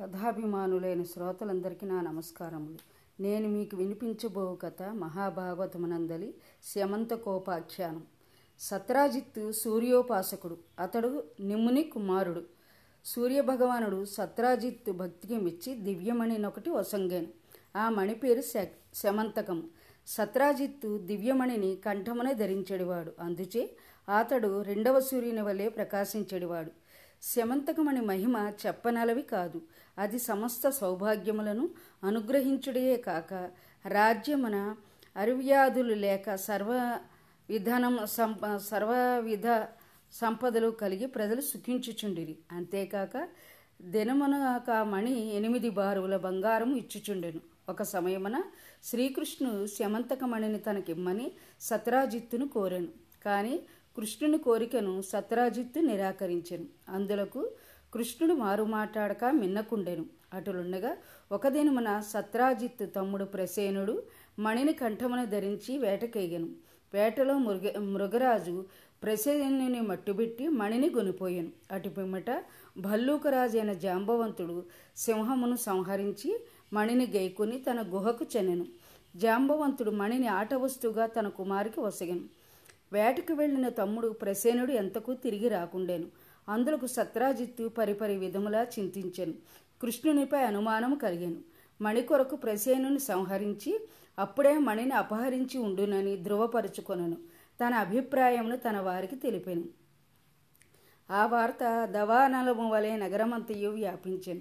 కథాభిమానులైన శ్రోతలందరికీ నా నమస్కారములు. నేను మీకు వినిపించబో కథ మహాభాగవతమునందలి శమంతకోపాఖ్యానం సత్రాజిత్తు సూర్యోపాసకుడు. అతడు నిమ్ముని కుమారుడు. సూర్యభగవానుడు సత్రాజిత్తు భక్తికి మెచ్చి దివ్యమణినొకటి వసంగాను. ఆ మణి పేరు శ శమంతకము సత్రాజిత్తు దివ్యమణిని కంఠమునే ధరించెడివాడు. అందుచే అతడు రెండవ సూర్యుని వలె ప్రకాశించెడివాడు. శమంతకమణి మహిమ చెప్పనలవి కాదు. అది సమస్త సౌభాగ్యములను అనుగ్రహించుడే కాక రాజ్యమున అరివ్యాధులు లేక సర్వ విధానం సంప సర్వవిధ సంపదలు కలిగి ప్రజలు సుఖించుచుండిరి. అంతేకాక దినమునక మణి ఎనిమిది బారువుల బంగారం ఇచ్చుచుండెను. ఒక సమయమున శ్రీకృష్ణుడు శమంతకమణిని తనకిమ్మని సత్రాజిత్తును కోరాను. కానీ కృష్ణుని కోరికను సత్రాజిత్తు నిరాకరించెను. అందులకు కృష్ణుడు మారుమాటాడక మిన్నకుండెను. అటులుండగా ఒక దినమున సత్రాజిత్తు తమ్ముడు ప్రసేనుడు మణిని కంఠమున ధరించి వేటకేగెను. వేటలో మృగ మృగరాజు ప్రసేనుని మట్టుబెట్టి మణిని గొనిపోయాను. అటు పిమ్మట భల్లూకరాజు అయిన జాంబవంతుడు సింహమును సంహరించి మణిని గైకొని తన గుహకు చెనెను జాంబవంతుడు మణిని ఆట వస్తువుగా తన కుమారికి వసగను. వేటకు వెళ్ళిన తమ్ముడు ప్రసేనుడు ఎంతకు తిరిగి రాకుండేను. అందులకు సత్రాజిత్తు పరిపరి విధములా చింతించెను. కృష్ణునిపై అనుమానం కలిగాను. మణి కొరకు ప్రసేనుని సంహరించి అప్పుడే మణిని అపహరించి ఉండునని ధృవపరుచుకొనను. తన అభిప్రాయమును తన వారికి తెలిపాను. ఆ వార్త దవానలము వలె నగరమంతయు వ్యాపించాను.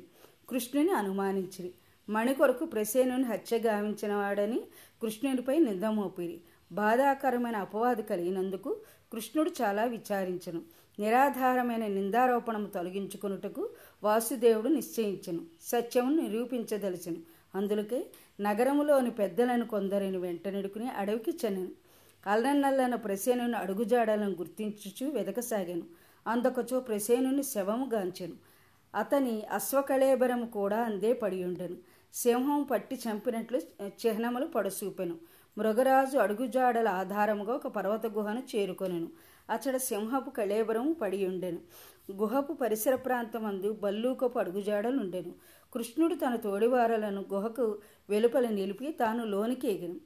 కృష్ణుని అనుమానించిరి. మణి కొరకు ప్రసేనుని హత్య గావించిన వాడని కృష్ణునిపై నింద మోపిరి బాధాకరమైన అపవాదు కలిగినందుకు కృష్ణుడు చాలా విచారించను. నిరాధారమైన నిందారోపణము తొలగించుకున్నటకు వాసుదేవుడు నిశ్చయించను. సత్యమును నిరూపించదలిచను. అందులకే నగరములోని పెద్దలను కొందరిని వెంటనిడుకుని అడవికి చెన్నను. అల్లనల్లన ప్రసేనుని అడుగుజాడలను గుర్తించుచు వెదకసాగాను. అందకొచో ప్రసేనుని శవము గాంచెను. అతని అశ్వకళేబరము కూడా అందే పడియుండెను. సింహం పట్టి చంపినట్లు చిహ్నములు పడసూపెను. మృగరాజు అడుగుజాడల ఆధారముగా ఒక పర్వత గుహను చేరుకొనెను. అచ్చడ సింహపు కళేబరము పడి ఉండెను గుహపు పరిసర ప్రాంతమందు బల్లూకపు అడుగుజాడలుండెను. కృష్ణుడు తన తోడివారలను గుహకు వెలుపల నిలిపి తాను లోనికి ఎగిను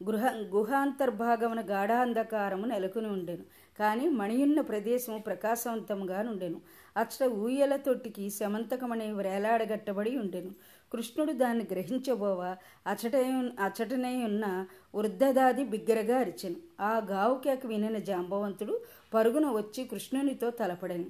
గృహ గుహాంతర్భాగమున గాఢాంధకారము నెలకొని ఉండెను. కానీ మణియున్న ప్రదేశము ప్రకాశవంతముగా నుండెను అచ్చట ఊయల తొట్టికి శమంతకమణి వేలాడగట్టబడి ఉండెను. కృష్ణుడు దాన్ని గ్రహించబోవా అచట అచటనే ఉన్న వృద్ధదాది బిగ్గరగా అరిచెను. ఆ గావుకేక వినిన జాంబవంతుడు పరుగున వచ్చి కృష్ణునితో తలపడెను.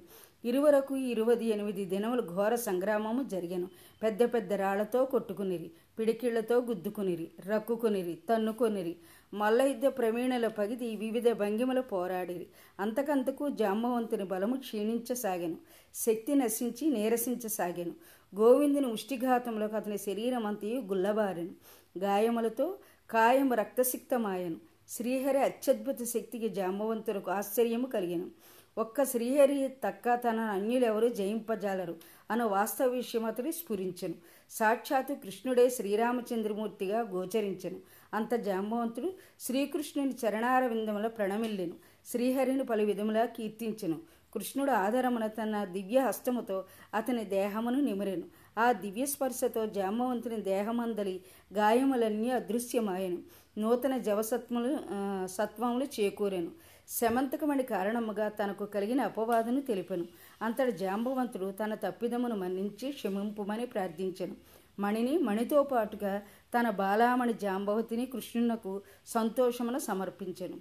ఇరువరకు ఇరువది ఎనిమిది దినములు ఘోర సంగ్రామము జరిగాను. పెద్ద పెద్ద రాళ్ళతో కొట్టుకునిరి పిడికిళ్ళతో గుద్దుకునిరి రక్కుకునిరి తన్నుకొనిరి మల్ల యుద్ధ ప్రవీణల పగిది వివిధ భంగిమల పోరాడిరి. అంతకంతకు జాంబవంతుని బలము క్షీణించసాగాను. శక్తి నశించి నీరసించసాగాను. గోవిందుని ఉష్టిఘాతంలోకి అతని శరీరం అంతయు గుల్లబారెను. గాయములతో కాయం రక్తసిక్తమాయను. శ్రీహరి అత్యద్భుత శక్తికి జాంబవంతులకు ఆశ్చర్యము కలిగాను. ఒక్క శ్రీహరి తక్క తన అన్యులెవరూ జయింపజాలరు అన్న వాస్తవ విషయం అతడు స్ఫురించను. సాక్షాత్తు కృష్ణుడే శ్రీరామచంద్రమూర్తిగా గోచరించెను. అంత జాంబవంతుడు శ్రీకృష్ణుని చరణార విందముల ప్రణమిల్లెను. శ్రీహరిని పలు విధములా కీర్తించెను. కృష్ణుడు ఆధారమున తన దివ్య హస్తముతో అతని దేహమును నిమిరెను. ఆ దివ్య స్పర్శతో జాంబవంతుని దేహమందలి గాయములన్నీ అదృశ్యమాయను. నూతన జవసత్వములు సత్వములు చేకూరాను. శమంతకమణి కారణముగా తనకు కలిగిన అపవాదును తెలిపెను. అంతటి జాంబవంతుడు తన తప్పిదమును మన్నించి క్షమింపుమని ప్రార్థించెను. మణిని మణితో పాటుగా తన బాలామణి జాంబవతిని కృష్ణునకు సంతోషమును సమర్పించెను.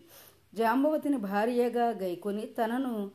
జాంబవతిని భార్యగా గైకొని తనను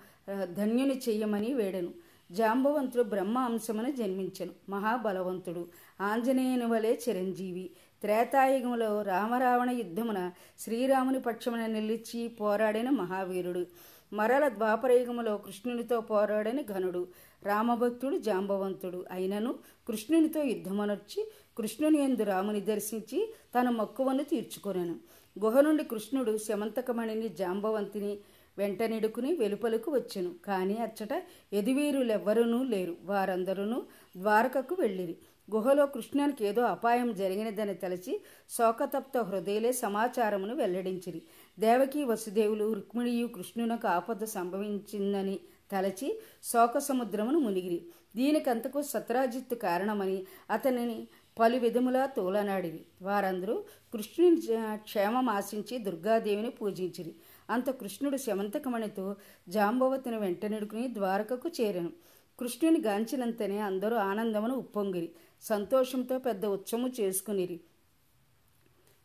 ధన్యుని చెయ్యమని వేడెను. జాంబవంతుడు బ్రహ్మ అంశమును జన్మించెను. మహాబలవంతుడు. ఆంజనేయుని వలె చిరంజీవి. త్రేతాయుగంలో రామరావణ యుద్ధమున శ్రీరాముని పక్షమున నిలిచి పోరాడిన మహావీరుడు. మరల ద్వాపరయుగములో కృష్ణునితో పోరాడని ఘనుడు. రామభక్తుడు జాంబవంతుడు. అయినను కృష్ణునితో యుద్ధమనొచ్చి కృష్ణుని ఎందు రాముని దర్శించి తన మక్కువను తీర్చుకొనెను. గుహ నుండి కృష్ణుడు శమంతకమణిని జాంబవంతిని వెంటనిడుకుని వెలుపలకు వచ్చెను. కానీ అచ్చట ఎదివీరులెవ్వరూ లేరు. వారందరూ ద్వారకకు వెళ్ళిరి. గుహలో కృష్ణునికి ఏదో అపాయం జరిగినదని తలచి శోకతప్త హృదయలే సమాచారమును వెల్లడించిరి. దేవకి వసుదేవులు రుక్మిణియు కృష్ణునకు ఆపద సంభవించిందని తలచి శోక సముద్రమును మునిగిరి. దీనికంతకు సత్రాజిత్తు కారణమని అతనిని పలు విధములా తోలనాడిరి. వారందరూ కృష్ణుని క్షేమం ఆశించి దుర్గాదేవిని పూజించిరి. అంత కృష్ణుడు శమంతకమణితో జాంబవతిని వెంటనిడుకుని ద్వారకకు చేరాను. కృష్ణుని గాంచినంతనే అందరూ ఆనందమును ఉప్పొంగిరి. సంతోషంతో పెద్ద ఉత్సవము చేసుకునిరి.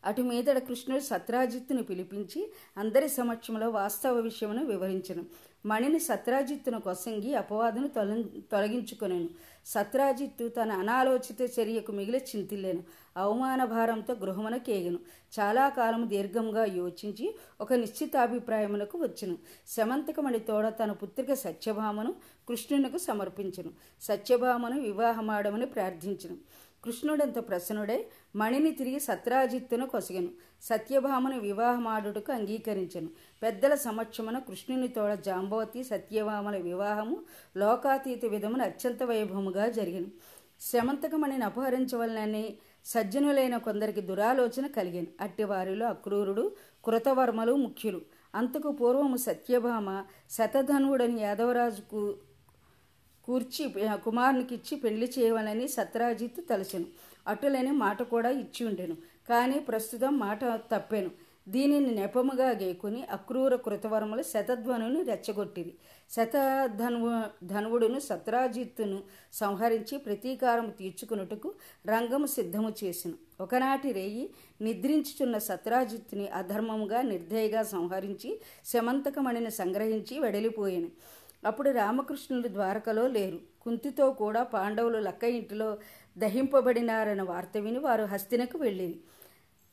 అటు మీదట కృష్ణుడు సత్రాజిత్తును పిలిపించి అందరి సమక్షంలో వాస్తవ విషయమును వివరించను. మణిని సత్రాజిత్తును కొసంగి అపవాదును తొల తొలగించుకొనేను. సత్రాజిత్తు తన అనాలోచిత చర్యకు మిగిలి చింతిల్లేను. అవమాన భారంతో గృహమున కేగను. చాలా కాలం దీర్ఘంగా యోచించి ఒక నిశ్చితాభిప్రాయమునకు వచ్చును. శమంతకమణి తోడ తన పుత్రిక సత్యభామను కృష్ణునకు సమర్పించను. సత్యభామను వివాహమాడమని ప్రార్థించను. కృష్ణుడంత ప్రసన్నుడై మణిని తిరిగి సత్రాజిత్తును కొసగెను. సత్యభామను వివాహమాడుటకు అంగీకరించను. పెద్దల సమక్షమున కృష్ణుని తోడ జాంబవతి సత్యభామల వివాహము లోకాతీత విధమున అత్యంత వైభవముగా జరిగిన. శమంతకమణిని అపహరించవలనని సజ్జనులైన కొందరికి దురాలోచన కలిగాను. అట్టి వారిలో అక్రూరుడు కృతవర్మలు ముఖ్యులు. అంతకు పూర్వము సత్యభామ శతధనువుడని యాదవరాజుకు కూర్చి కుమారునికిచ్చి పెళ్ళి చేయవాలని సత్రాజిత్ తలచెను. అటులని మాట కూడా ఇచ్చి ఉండెను కానీ ప్రస్తుతం మాట తప్పెను. దీనిని నెపముగా గేకుని అక్రూర కృతవర్మలు శతధ్వనుని రెచ్చగొట్టిరి. శతధనువు ధనువుడును సత్రాజిత్తును సంహరించి ప్రతీకారం తీర్చుకున్నట్టుకు రంగము సిద్ధము చేసిన. ఒకనాటి రేయి నిద్రించుచున్న సత్రాజిత్తుని అధర్మముగా నిర్దయగా సంహరించి శమంతకమణిని సంగ్రహించి వెడలిపోయాను. అప్పుడు రామకృష్ణులు ద్వారకలో లేరు. కుంతితో కూడా పాండవులు లక్క ఇంటిలో దహింపబడినారన్న వార్త విని వారు హస్తినకు వెళ్ళిరి.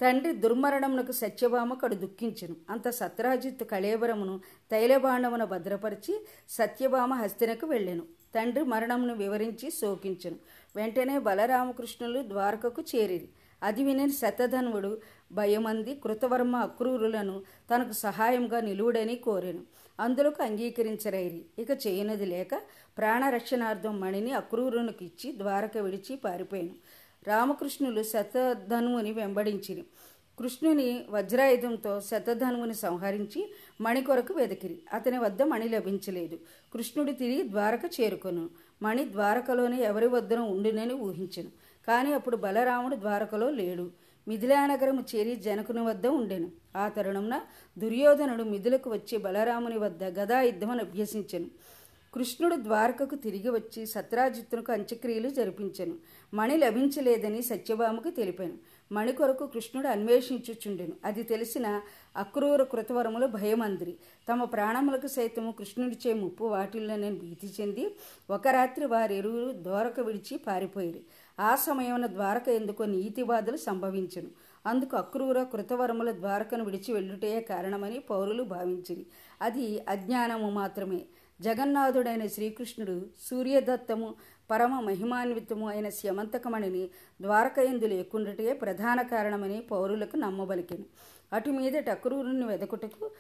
తండ్రి దుర్మరణమునకు సత్యభామ కడు దుఃఖించును. అంత సత్రాజిత్తు కళేబరమును తైలబాండమును భద్రపరిచి సత్యభామ హస్తినకు వెళ్ళెను. తండ్రి మరణమును వివరించి శోకించను. వెంటనే బలరామకృష్ణులు ద్వారకకు చేరిరి. అది విని శతధనువుడు భయమంది కృతవర్మ అక్రూరులను తనకు సహాయంగా నిలువుడని కోరెను. అందులకు అంగీకరించరైరి. ఇక చేయనది లేక ప్రాణరక్షణార్థం మణిని అక్రూరునికిచ్చి ద్వారక విడిచి పారిపోయాను. రామకృష్ణులు శతధనువుని వెంబడించిరి. కృష్ణుని వజ్రాయుధంతో శతధనువుని సంహరించి మణి కొరకు వెతికిరి అతని వద్ద మణి లభించలేదు. కృష్ణుడు తిరిగి ద్వారక చేరుకొను. మణి ద్వారకలోనే ఎవరి వద్దన ఉండునని ఊహించను. కానీ అప్పుడు బలరాముడు ద్వారకలో లేడు. మిథిలానగరము చేరి జనకుని వద్ద ఉండెను. ఆ తరుణంన దుర్యోధనుడు మిథులకు వచ్చి బలరాముని వద్ద గదా యుద్ధమని అభ్యసించెను. కృష్ణుడు ద్వారకకు తిరిగి వచ్చి సత్రాజిత్తునకు అంత్యక్రియలు జరిపించెను. మణి లభించలేదని సత్యభామకు తెలిపాను. మణి కొరకు కృష్ణుడు అన్వేషించుచుండెను. అది తెలిసిన అక్రూర కృతవరములు భయమందిరి. తమ ప్రాణములకు సైతము కృష్ణుడిచే ముప్పు వాటిల్లోనే భీతి చెంది ఒక రాత్రి వారిరువురు ద్వారక విడిచి పారిపోయిరి. ఆ సమయమున ద్వారక ఎందుకో నీతివాదులు సంభవించను. అందుకు అక్రూర కృతవరముల ద్వారకను విడిచి వెళ్ళుటే కారణమని పౌరులు భావించిరి. అది అజ్ఞానము మాత్రమే. జగన్నాథుడైన శ్రీకృష్ణుడు సూర్యదత్తము పరమ మహిమాన్వితము అయిన స్యమంతకమణిని ద్వారకయందులు ఎక్కుండటే ప్రధాన కారణమని పౌరులకు నమ్మబలికెను. అటు మీదట అక్రూరుని వెదకుటకు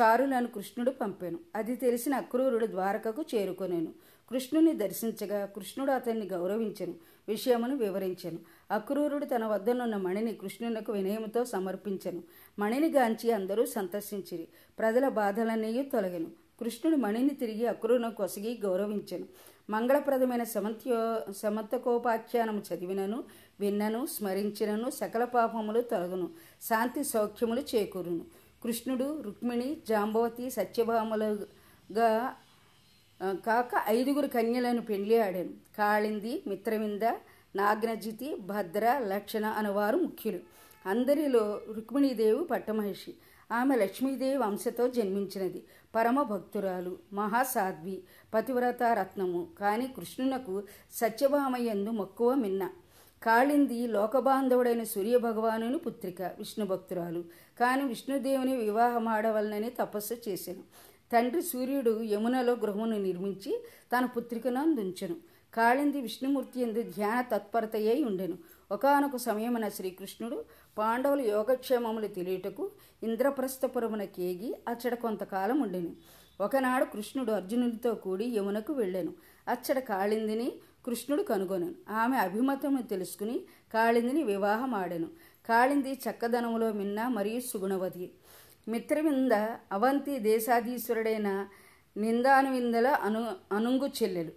చారులను కృష్ణుడు పంపాను. అది తెలిసిన అక్రూరుడు ద్వారకకు చేరుకొనేను. కృష్ణుని దర్శించగా కృష్ణుడు అతన్ని గౌరవించను విషయమును వివరించెను. అక్రూరుడు తన వద్దనున్న మణిని కృష్ణునకు వినయముతో సమర్పించను. మణిని గాంచి అందరూ సంతర్శించిరి ప్రజల బాధలన్నీ తొలగను. కృష్ణుడు మణిని తిరిగి అక్రూరును కొసగి గౌరవించను. మంగళప్రదమైన సమంత్యో సమంతకోపాఖ్యానము చదివినను విన్నను స్మరించినను సకల పాపములు తొలగును శాంతి సౌఖ్యములు చేకూరును. కృష్ణుడు రుక్మిణి జాంబవతి సత్యభామలుగా కాక ఐదుగురు కన్యలను పెళ్ళి ఆడాను. కాళింది మిత్రవింద నాగ్నజితి భద్ర లక్షణ అనవారు ముఖ్యులు. అందరిలో రుక్మిణీదేవి పట్టమహిషి. ఆమె లక్ష్మీదేవి వంశతో జన్మించినది. పరమ భక్తురాలు మహాసాధ్వి పతివ్రత రత్నము. కానీ కృష్ణునకు సత్యభామయ్యందు మక్కువ మిన్న. కాళింది లోకబాంధవుడైన సూర్యభగవానుని పుత్రిక విష్ణు భక్తురాలు. కానీ విష్ణుదేవుని వివాహమాడవలనని తపస్సు చేశాను తండ్రి సూర్యుడు యమునలో గృహమును నిర్మించి తన పుత్రికను అందించెను కాళింది విష్ణుమూర్తి ఎందు ధ్యాన తత్పరతయ్యై ఉండెను. ఒకనొక సమయమున శ్రీకృష్ణుడు పాండవుల యోగక్షేమములు తెలియటకు ఇంద్రప్రస్థపురమున కేగి అచ్చడ కొంతకాలం ఉండెను. ఒకనాడు కృష్ణుడు అర్జునుడితో కూడి యమునకు వెళ్ళాను. అచ్చడ కాళిందిని కృష్ణుడు కనుగొనను. ఆమె అభిమతము తెలుసుకుని కాళిందిని వివాహం ఆడెను కాళింది చక్కదనములో మిన్న మరియు సుగుణవతి. మిత్రవింద అవంతి దేశాధీశ్వరుడైన నిందానువిందల అను అనుంగు చెల్లెలు.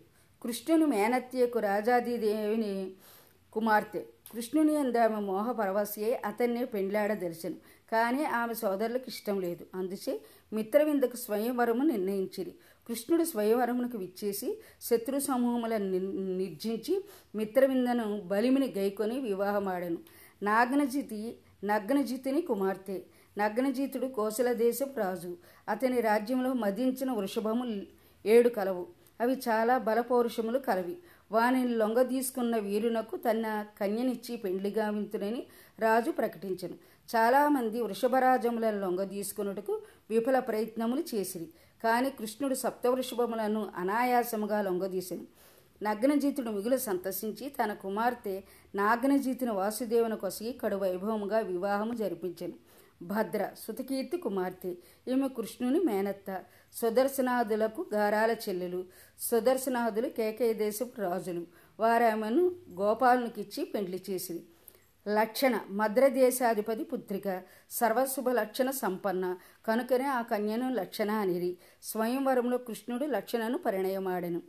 కృష్ణుని మేనత్యకు రాజాదిదేవిని కుమార్తె. కృష్ణుని అందామె మోహ పరవశయే అతన్ని పెండ్లాడదలిచెను కానీ ఆమె సోదరులకు ఇష్టం లేదు. అందుచే మిత్రవిందకు స్వయంవరము నిర్ణయించిరి. కృష్ణుడు స్వయంవరమునకు విచ్చేసి శత్రు సమూహములను నిర్జించి మిత్రవిందను బలిమిని గైకొని వివాహమాడెను. నాగ్నజితి నగ్నజితుని కుమార్తె. నగ్నజితుడు కోసల దేశపు రాజు. అతని రాజ్యంలో మదించిన వృషభము ఏడు కలవు. అవి చాలా బలపౌరుషములు కలవి. వానిని లొంగదీసుకున్న వీరునకు తన కన్యనిచ్చి పెండ్లిగా వింతునని రాజు ప్రకటించను. చాలామంది వృషభరాజములను లొంగ విఫల ప్రయత్నములు చేసిరి. కానీ కృష్ణుడు సప్తవృషభములను అనాయాసముగా లొంగదీసెను నగ్నజీతుడు మిగులు సంతసించి తన కుమార్తె నాగనజీతుని వాసుదేవుని కొసగి కడు వైభవముగా వివాహము జరిపించను. భద్ర సుతకీర్తి కుమార్తె. ఈమె కృష్ణుని మేనత్త. సుదర్శనాదులకు గారాల చెల్లెలు. సుదర్శనాదులు కేకయ దేశపు రాజులు. వారామెను గోపాలనికిచ్చి పెండ్లి చేసింది. లక్షణ మద్రదేశాధిపతి పుత్రిక. సర్వశుభ లక్షణ సంపన్న. కనుకనే ఆ కన్యను లక్షణ అనిరి. స్వయంవరంలో కృష్ణుడు లక్షణను పరిణయమాడెను.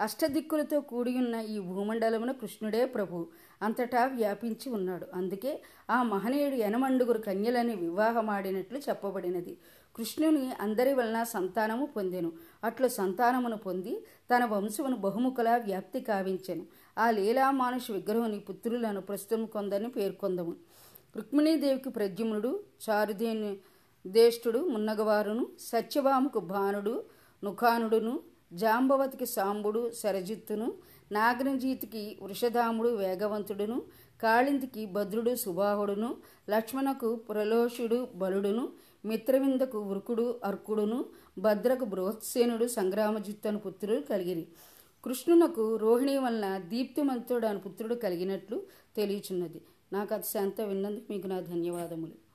అష్టదిక్కులతో కూడి ఉన్న ఈ భూమండలమున కృష్ణుడే ప్రభు. అంతటా వ్యాపించి ఉన్నాడు. అందుకే ఆ మహనీయుడు ఎనమండుగురు కన్యలని వివాహమాడినట్లు చెప్పబడినది. కృష్ణుని అందరి వలన సంతానము పొందెను. అట్లు సంతానమును పొంది తన వంశమును బహుముఖలా వ్యాప్తి కావించెను. ఆ లీలామానుష విగ్రహుని పుత్రులను ప్రస్తుతం కొందని పేర్కొందము. రుక్మిణీదేవికి ప్రద్యుమ్నుడు చారుదేని దేష్టుడు మున్నగవారును సత్యభామకు భానుడు నుఖానుడును జాంబవతికి సాంబుడు శరజిత్తును నాగరంజీతికి వృషధాముడు వేగవంతుడును కాళింతికి భద్రుడు సుబాహుడును లక్ష్మణకు ప్రలోషుడు బలుడును మిత్రవిందకు వృకుడు అర్కుడును భద్రకు బృహత్సేనుడు సంగ్రామజిత్తను పుత్రుడు కలిగిరి. కృష్ణునకు రోహిణి వలన దీప్తిమంతుడు అని పుత్రుడు కలిగినట్లు తెలియచున్నది. నాకు అది శాంత విన్నందుకు మీకు నా ధన్యవాదములు.